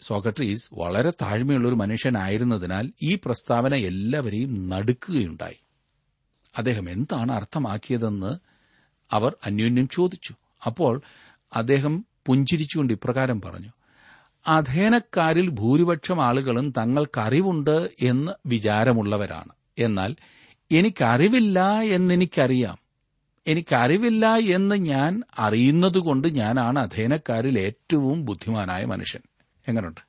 സോക്രട്ടീസ് വളരെ താഴ്മയുള്ള ഒരു മനുഷ്യനായിരുന്നതിനാൽ ഈ പ്രസ്താവന എല്ലാവരെയും നടുക്കുകയുണ്ടായി. അദ്ദേഹം എന്താണ് അർത്ഥമാക്കിയതെന്ന് അവർ അന്യോന്യം ചോദിച്ചു. അപ്പോൾ അദ്ദേഹം പുഞ്ചിരിച്ചുകൊണ്ട് ഇപ്രകാരം പറഞ്ഞു അധേനക്കാരിൽ ഭൂരിപക്ഷം ആളുകളും തങ്ങൾക്കറിവുണ്ട് എന്ന് വിചാരമുള്ളവരാണ്. എന്നാൽ എനിക്കറിവില്ല എന്നെനിക്കറിയാം. എനിക്കറിവില്ല എന്ന് ഞാൻ അറിയുന്നതുകൊണ്ട് ഞാനാണ് അധേനക്കാരിൽ ഏറ്റവും ബുദ്ധിമാനായ മനുഷ്യൻ. എങ്ങനെയുണ്ട്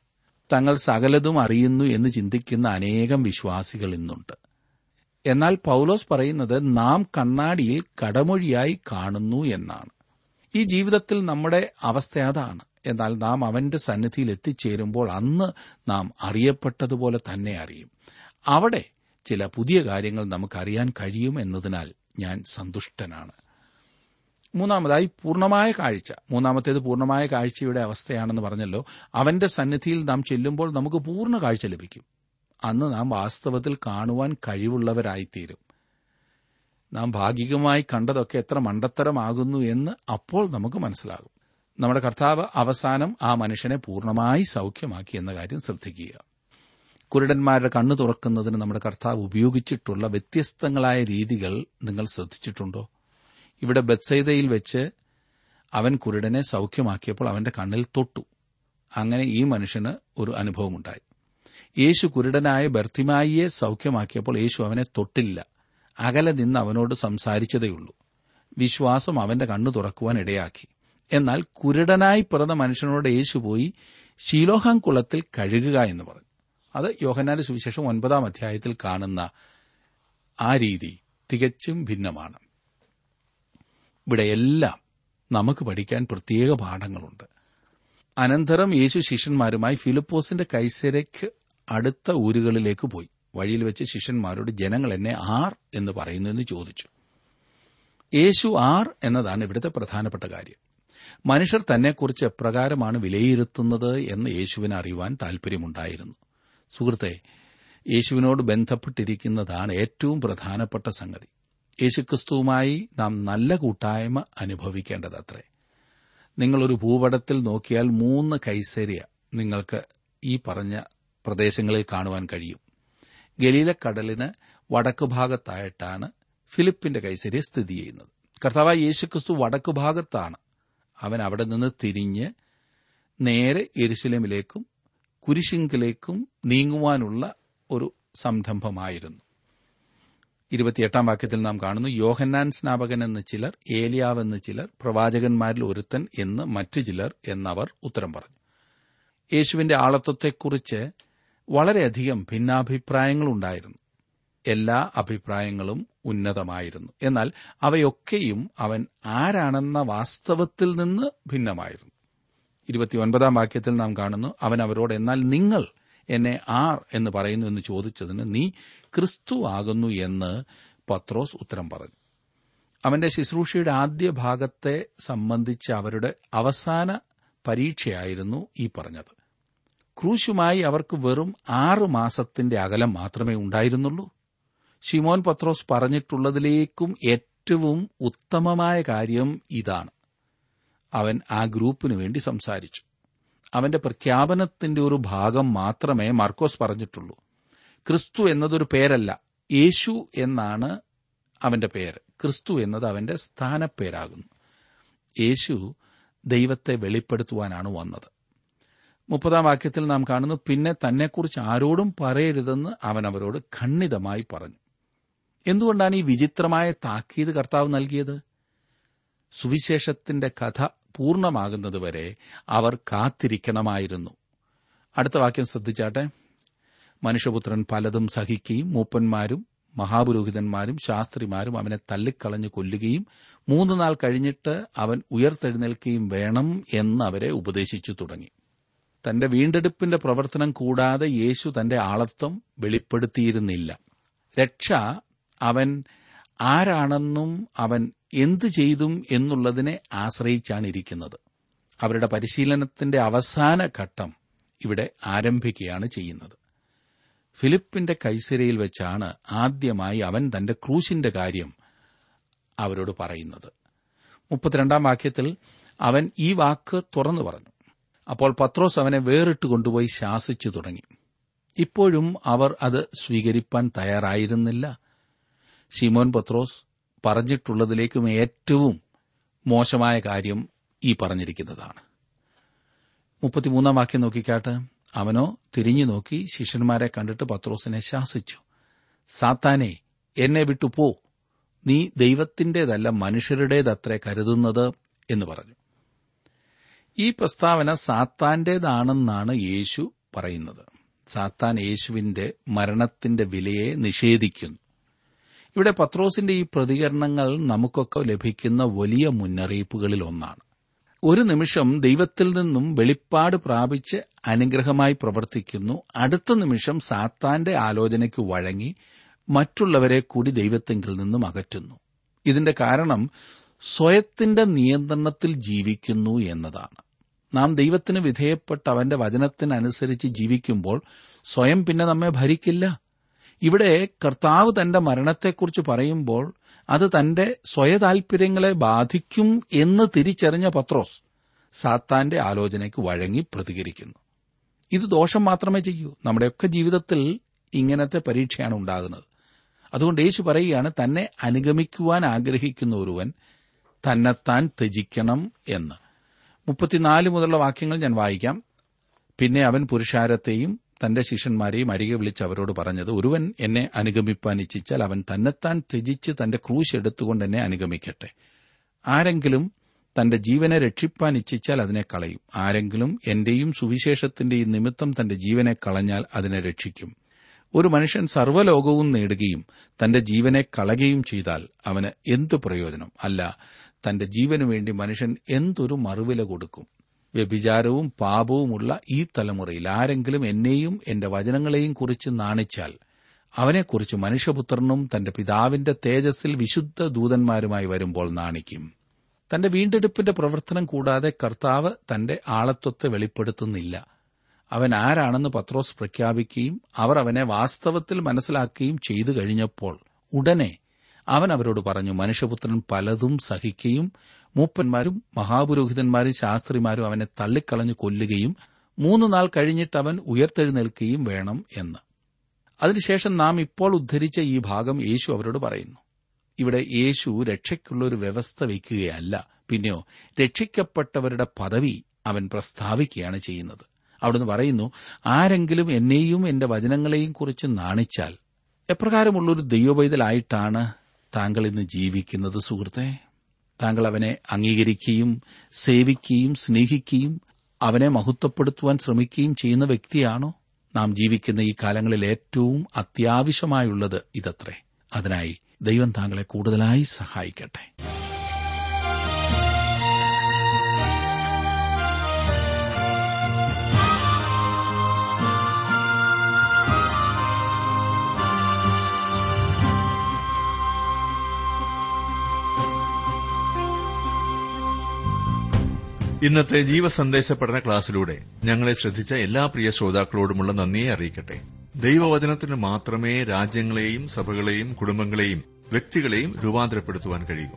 തങ്ങൾ സകലതും അറിയുന്നു എന്ന് ചിന്തിക്കുന്ന അനേകം വിശ്വാസികൾ ഇന്നുണ്ട്. എന്നാൽ പൗലോസ് പറയുന്നത് നാം കണ്ണാടിയിൽ കടമൊഴിയായി കാണുന്നു എന്നാണ്. ഈ ജീവിതത്തിൽ നമ്മുടെ അവസ്ഥ അതാണ്. എന്നാൽ നാം അവന്റെ സന്നിധിയിൽ എത്തിച്ചേരുമ്പോൾ അന്ന് നാം അറിയപ്പെട്ടതുപോലെ തന്നെ അറിയും. അവിടെ ചില പുതിയ കാര്യങ്ങൾ നമുക്കറിയാൻ കഴിയും എന്നതിനാൽ ഞാൻ സന്തുഷ്ടനാണ്. മൂന്നാമതായി പൂർണമായ കാഴ്ച. മൂന്നാമത്തേത് പൂർണമായ കാഴ്ചയുടെ അവസ്ഥയാണെന്ന് പറഞ്ഞല്ലോ. അവന്റെ സന്നിധിയിൽ നാം ചെല്ലുമ്പോൾ നമുക്ക് പൂർണ കാഴ്ച ലഭിക്കും. അന്ന് നാം വാസ്തവത്തിൽ കാണുവാൻ കഴിവുള്ളവരായിത്തീരും. നാം ഭാഗികമായി കണ്ടതൊക്കെ എത്ര മണ്ടത്തരമാകുന്നു എന്ന് അപ്പോൾ നമുക്ക് മനസ്സിലാകും. നമ്മുടെ കർത്താവ് അവസാനം ആ മനുഷ്യനെ പൂർണമായി സൌഖ്യമാക്കി എന്ന കാര്യം ശ്രദ്ധിക്കുക. കുരുടന്മാരുടെ കണ്ണു തുറക്കുന്നതിന് നമ്മുടെ കർത്താവ് ഉപയോഗിച്ചിട്ടുള്ള വ്യത്യസ്തങ്ങളായ രീതികൾ നിങ്ങൾ ശ്രദ്ധിച്ചിട്ടുണ്ടോ? ഇവിടെ ബത്സൈതയിൽ വെച്ച് അവൻ കുരുടനെ സൗഖ്യമാക്കിയപ്പോൾ അവന്റെ കണ്ണിൽ തൊട്ടു. അങ്ങനെ ഈ മനുഷ്യന് ഒരു അനുഭവമുണ്ടായി. യേശു കുരുടനായ ബർത്തിമായിയെ സൗഖ്യമാക്കിയപ്പോൾ യേശു അവനെ തൊട്ടില്ല. അകലെ നിന്ന് അവനോട് സംസാരിച്ചതേയുള്ളൂ വിശ്വാസം അവന്റെ കണ്ണു തുറക്കുവാൻ ഇടയാക്കി. എന്നാൽ കുരുടനായി പിറന്ന മനുഷ്യനോട് യേശു പോയി ശീലോഹാം കുളത്തിൽ കഴുകുക എന്ന് പറഞ്ഞു. അത് യോഹന്നാന്റെ സുവിശേഷം ഒൻപതാം അധ്യായത്തിൽ കാണുന്ന ആ രീതി തികച്ചും ഭിന്നമാണ്. ഇവിടെ എല്ലാം നമുക്ക് പഠിക്കാൻ പ്രത്യേക പാഠങ്ങളുണ്ട്. അനന്തരം യേശു ശിഷ്യന്മാരുമായി ഫിലിപ്പോസിന്റെ കൈസരയ്ക്ക് അടുത്ത ഊരുകളിലേക്ക് പോയി. വഴിയിൽ വെച്ച് ശിഷ്യന്മാരോട് ജനങ്ങൾ എന്നെ ആർ എന്ന് പറയുന്നു എന്ന് ചോദിച്ചു. യേശു ആർ എന്നതാണ് ഇവിടുത്തെ പ്രധാനപ്പെട്ട കാര്യം. മനുഷ്യർ തന്നെക്കുറിച്ച് എപ്രകാരമാണ് വിലയിരുത്തുന്നത് എന്ന് യേശുവിനെ അറിയുവാൻ താൽപര്യമുണ്ടായിരുന്നു സുഹൃത്തെ യേശുവിനോട് ബന്ധപ്പെട്ടിരിക്കുന്നതാണ് ഏറ്റവും പ്രധാനപ്പെട്ട സംഗതി. യേശുക്രിസ്തുവുമായി നാം നല്ല കൂട്ടായ്മ അനുഭവിക്കേണ്ടതത്രേ. നിങ്ങളൊരു ഭൂപടത്തിൽ നോക്കിയാൽ മൂന്ന് കൈസേരിയ നിങ്ങൾക്ക് ഈ പറഞ്ഞ പ്രദേശങ്ങളിൽ കാണുവാൻ കഴിയും. ഗലീലക്കടലിന് വടക്കു ഭാഗത്തായിട്ടാണ് ഫിലിപ്പിന്റെ കൈസരി സ്ഥിതി ചെയ്യുന്നത്. കർത്താവായ യേശുക്രിസ്തു വടക്കു ഭാഗത്താണ് അവൻ അവിടെ നിന്ന് തിരിഞ്ഞ് നേരെ എരുശലേമിലേക്കും കുരിശിങ്കിലേക്കും നീങ്ങുവാനുള്ള ഒരു സംരംഭമായിരുന്നു. ഇരുപത്തിയെട്ടാം വാക്യത്തിൽ നാം കാണുന്നു യോഹന്നാൻ സ്നാപകൻ എന്ന് ചിലർ ഏലിയാവ് എന്ന് ചിലർ പ്രവാചകന്മാരിൽ ഒരുത്തൻ എന്ന് മറ്റു ചിലർ എന്നവർ ഉത്തരം പറഞ്ഞു. യേശുവിന്റെ ആളത്വത്തെക്കുറിച്ച് വളരെയധികം ഭിന്നാഭിപ്രായങ്ങളുണ്ടായിരുന്നു എല്ലാ അഭിപ്രായങ്ങളും ഉന്നതമായിരുന്നു. എന്നാൽ അവയൊക്കെയും അവൻ ആരാണെന്ന വാസ്തവത്തിൽ നിന്ന് ഭിന്നമായിരുന്നു. ഇരുപത്തിയൊൻപതാം വാക്യത്തിൽ നാം കാണുന്നു അവൻ അവരോട് എന്നാൽ നിങ്ങൾ എന്നെ ആർ എന്ന് പറയുന്നു എന്ന് ചോദിച്ചതിന് നീ ക്രിസ്തു ആകുന്നു എന്ന് പത്രോസ് ഉത്തരം പറഞ്ഞു. അവന്റെ ശുശ്രൂഷയുടെ ആദ്യ ഭാഗത്തെ സംബന്ധിച്ച് അവരുടെ അവസാന പരീക്ഷയായിരുന്നു ഈ പറഞ്ഞത്. ക്രൂശുമായി അവർക്ക് വെറും ആറ് മാസത്തിന്റെ അകലം മാത്രമേ ഉണ്ടായിരുന്നുള്ളൂ. ഷിമോൻ പത്രോസ് പറഞ്ഞിട്ടുള്ളതിലേക്കും ഏറ്റവും ഉത്തമമായ കാര്യം ഇതാണ്. അവൻ ആ ഗ്രൂപ്പിനു വേണ്ടി സംസാരിച്ചു. അവന്റെ പ്രഖ്യാപനത്തിന്റെ ഒരു ഭാഗം മാത്രമേ മാർക്കോസ് പറഞ്ഞിട്ടുള്ളൂ. ക്രിസ്തു എന്നതൊരു പേരല്ല യേശു എന്നാണ് അവന്റെ പേര്. ക്രിസ്തു എന്നത് അവന്റെ സ്ഥാനപ്പേരാകുന്നു. യേശു ദൈവത്തെ വെളിപ്പെടുത്തുവാനാണ് വന്നത്. മുപ്പതാം വാക്യത്തിൽ നാം കാണുന്നു പിന്നെ തന്നെക്കുറിച്ച് ആരോടും പറയരുതെന്ന് അവൻ അവരോട് ഖണ്ഡിതമായി പറഞ്ഞു. എന്തുകൊണ്ടാണ് ഈ വിചിത്രമായ താക്കീത് കർത്താവ് നൽകിയത്? സുവിശേഷത്തിന്റെ കഥ പൂർണമാകുന്നതുവരെ അവർ കാത്തിരിക്കണമായിരുന്നു. അടുത്ത വാക്യം ശ്രദ്ധിച്ചാട്ടെ. മനുഷ്യപുത്രൻ പലതും സഹിക്കുകയും മൂപ്പന്മാരും മഹാപുരോഹിതന്മാരും ശാസ്ത്രിമാരും അവനെ തല്ലിക്കളഞ്ഞു കൊല്ലുകയും മൂന്ന് നാൾ കഴിഞ്ഞിട്ട് അവൻ ഉയർത്തെഴുന്നേൽക്കുകയും വേണം എന്ന് അവരെ ഉപദേശിച്ചു തുടങ്ങി. തന്റെ വീണ്ടെടുപ്പിന്റെ പ്രവർത്തനം കൂടാതെ യേശു തന്റെ ആളത്വം വെളിപ്പെടുത്തിയിരുന്നില്ല. രക്ഷ അവൻ ആരാണെന്നും അവൻ എന്തു ചെയ്തും എന്നുള്ളതിനെ ആശ്രയിച്ചാണ് ഇരിക്കുന്നത് അവരുടെ പരിശീലനത്തിന്റെ അവസാന ഘട്ടം ഇവിടെ ആരംഭിക്കുകയാണ് ചെയ്യുന്നത്. ഫിലിപ്പിന്റെ കൈസരയിൽ വെച്ചാണ് ആദ്യമായി അവൻ തന്റെ ക്രൂശിന്റെ കാര്യം അവരോട് പറയുന്നത്. മുപ്പത്തിരണ്ടാം വാക്യത്തിൽ അവൻ ഈ വാക്ക് തുറന്നു പറഞ്ഞു. അപ്പോൾ പത്രോസ് അവനെ വേറിട്ട് കൊണ്ടുപോയി ശാസിച്ചു തുടങ്ങി. ഇപ്പോഴും അവർ അത് സ്വീകരിപ്പാൻ തയ്യാറായിരുന്നില്ല. ഷിമോൻ പത്രോസ് പറഞ്ഞിട്ടുള്ളതിലേക്കും ഏറ്റവും മോശമായ കാര്യം ഈ പറഞ്ഞിരിക്കുന്നതാണ്. മുപ്പത്തിമൂന്നാം വാക്യം നോക്കിക്കാട്ട്. അവനോ തിരിഞ്ഞു നോക്കി ശിഷ്യന്മാരെ കണ്ടിട്ട് പത്രോസിനെ ശാസിച്ചു. സാത്താനെ എന്നെ വിട്ടു പോ. നീ ദൈവത്തിന്റേതല്ല മനുഷ്യരുടേതത്രേ കരുതുന്നത് എന്ന് പറഞ്ഞു. ഈ പ്രസ്താവന സാത്താന്റേതാണെന്നാണ് യേശു പറയുന്നത്. സാത്താൻ യേശുവിന്റെ മരണത്തിന്റെ വിലയെ നിഷേധിക്കുന്നു. ഇവിടെ പത്രോസിന്റെ ഈ പ്രതികരണങ്ങൾ നമുക്കൊക്കെ ലഭിക്കുന്ന വലിയ മുന്നറിയിപ്പുകളിൽ ഒന്നാണ്. ഒരു നിമിഷം ദൈവത്തിൽ നിന്നും വെളിപ്പാട് പ്രാപിച്ച് അനുഗ്രഹമായി പ്രവർത്തിക്കുന്നു. അടുത്ത നിമിഷം സാത്താന്റെ ആലോചനയ്ക്ക് വഴങ്ങി മറ്റുള്ളവരെ കൂടി ദൈവത്തെങ്കിൽ നിന്നും അകറ്റുന്നു. ഇതിന്റെ കാരണം സ്വയത്തിന്റെ നിയന്ത്രണത്തിൽ ജീവിക്കുന്നു എന്നതാണ്. നാം ദൈവത്തിന് വിധേയപ്പെട്ട് അവന്റെ വചനത്തിനനുസരിച്ച് ജീവിക്കുമ്പോൾ സ്വയം പിന്നെ നമ്മെ ഭരിക്കില്ല? ഇവിടെ കർത്താവ് തന്റെ മരണത്തെക്കുറിച്ച് പറയുമ്പോൾ അത് തന്റെ സ്വയതാൽപര്യങ്ങളെ ബാധിക്കും എന്ന് തിരിച്ചറിഞ്ഞ പത്രോസ് സാത്താന്റെ ആലോചനയ്ക്ക് വഴങ്ങി പ്രതികരിക്കുന്നു. ഇത് ദോഷം മാത്രമേ ചെയ്യൂ. നമ്മുടെയൊക്കെ ജീവിതത്തിൽ ഇങ്ങനത്തെ പരീക്ഷയാണ് ഉണ്ടാകുന്നത്. അതുകൊണ്ട് യേശു പറയുകയാണ് തന്നെ അനുഗമിക്കുവാൻ ആഗ്രഹിക്കുന്ന ഒരുവൻ തന്നെത്താൻ ത്യജിക്കണം എന്ന്. മുപ്പത്തിനാല് മുതലുള്ള വാക്യങ്ങൾ ഞാൻ വായിക്കാം. പിന്നെ അവൻ പുരുഷാരത്തെയും തന്റെ ശിഷ്യന്മാരെയും അരികെ വിളിച്ച് അവരോട് പറഞ്ഞത് ഒരുവൻ എന്നെ അനുഗമിപ്പാൻ ഇച്ഛിച്ചാൽ അവൻ തന്നെത്താൻ ത്യജിച്ച് തന്റെ ക്രൂശ് എടുത്തുകൊണ്ട് എന്നെ അനുഗമിക്കട്ടെ. ആരെങ്കിലും തന്റെ ജീവനെ രക്ഷിപ്പാൻ ഇച്ഛിച്ചാൽ അതിനെ കളയും. ആരെങ്കിലും എന്റെയും സുവിശേഷത്തിന്റെയും നിമിത്തം തന്റെ ജീവനെ കളഞ്ഞാൽ അതിനെ രക്ഷിക്കും. ഒരു മനുഷ്യൻ സർവലോകവും നേടുകയും തന്റെ ജീവനെ കളയുകയും ചെയ്താൽ അവന് എന്തു പ്രയോജനം? അല്ല തന്റെ ജീവനു വേണ്ടി മനുഷ്യൻ എന്തൊരു മറുവില കൊടുക്കും? വ്യഭിചാരവും പാപവുമുള്ള ഈ തലമുറയിൽ ആരെങ്കിലും എന്നെയും എന്റെ വചനങ്ങളെയും കുറിച്ച് നാണിച്ചാൽ അവനെക്കുറിച്ച് മനുഷ്യപുത്രനും തന്റെ പിതാവിന്റെ തേജസ്സിൽ വിശുദ്ധ ദൂതന്മാരുമായി വരുമ്പോൾ നാണിക്കും. തന്റെ വീണ്ടെടുപ്പിന്റെ പ്രവർത്തനം കൂടാതെ കർത്താവ് തന്റെ ആളത്വത്തെ വെളിപ്പെടുത്തുന്നില്ല. അവൻ ആരാണെന്ന് പത്രോസ് പ്രഖ്യാപിക്കുകയും അവർ അവനെ വാസ്തവത്തിൽ മനസ്സിലാക്കുകയും ചെയ്തു കഴിഞ്ഞപ്പോൾ ഉടനെ അവൻ അവരോട് പറഞ്ഞു മനുഷ്യപുത്രൻ പലതും സഹിക്കുകയും മൂപ്പന്മാരും മഹാപുരോഹിതന്മാരും ശാസ്ത്രിമാരും അവനെ തള്ളിക്കളഞ്ഞു കൊല്ലുകയും മൂന്ന് നാൾ കഴിഞ്ഞിട്ട് അവൻ ഉയർത്തെഴുന്നേൽക്കുകയും വേണം എന്ന്. അതിനുശേഷം നാം ഇപ്പോൾ ഉദ്ധരിച്ച ഈ ഭാഗം യേശു അവരോട് പറയുന്നു. ഇവിടെ യേശു രക്ഷയ്ക്കുള്ള ഒരു വ്യവസ്ഥ വയ്ക്കുകയല്ല. പിന്നെയോ രക്ഷിക്കപ്പെട്ടവരുടെ പദവി അവൻ പ്രസ്താവിക്കുകയാണ് ചെയ്യുന്നത്. അവിടുന്ന് പറയുന്നു ആരെങ്കിലും എന്നെയും എന്റെ വചനങ്ങളെയും കുറിച്ച് നാണിച്ചാൽ എപ്രകാരമുള്ളൊരു ദൈവപൈതലായിട്ടാണ് താങ്കൾ ഇന്ന് ജീവിക്കുന്നത് സുഹൃത്തെ? താങ്കൾ അവനെ അംഗീകരിക്കുകയും സേവിക്കുകയും സ്നേഹിക്കുകയും അവനെ മഹത്വപ്പെടുത്തുവാൻ ശ്രമിക്കുകയും ചെയ്യുന്ന വ്യക്തിയാണോ? നാം ജീവിക്കുന്ന ഈ കാലങ്ങളിൽ ഏറ്റവും അത്യാവശ്യമായുള്ളത് ഇതത്രേ. അതിനായി ദൈവം താങ്കളെ കൂടുതലായി സഹായിക്കട്ടെ. ഇന്നത്തെ ജീവസന്ദേശ പഠന ക്ലാസ്സിലൂടെ ഞങ്ങളെ ശ്രദ്ധിച്ച എല്ലാ പ്രിയ ശ്രോതാക്കളോടുമുള്ള നന്ദിയെ അറിയിക്കട്ടെ. ദൈവവചനത്തിന് മാത്രമേ രാജ്യങ്ങളെയും സഭകളെയും കുടുംബങ്ങളെയും വ്യക്തികളെയും രൂപാന്തരപ്പെടുത്തുവാൻ കഴിയൂ.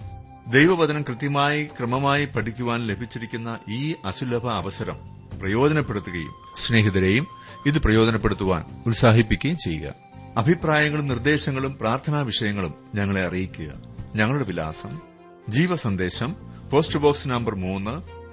ദൈവവചനം കൃത്യമായി ക്രമമായി പഠിക്കുവാൻ ലഭിച്ചിരിക്കുന്ന ഈ അസുലഭ അവസരം പ്രയോജനപ്പെടുത്തുകയും സ്നേഹിതരെയും ഇത് പ്രയോജനപ്പെടുത്തുവാൻ ഉത്സാഹിപ്പിക്കുകയും ചെയ്യുക. അഭിപ്രായങ്ങളും നിർദ്ദേശങ്ങളും പ്രാർത്ഥനാ വിഷയങ്ങളും ഞങ്ങളെ അറിയിക്കുക. ഞങ്ങളുടെ വിലാസം ജീവസന്ദേശം പോസ്റ്റ് ബോക്സ് നമ്പർ മൂന്ന്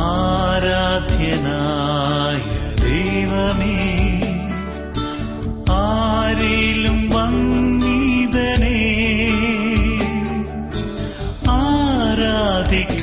ആരാധ്യനായ ദൈവമേ ആരിലും വന്നീതനേ ആരാധിക്കുന്നു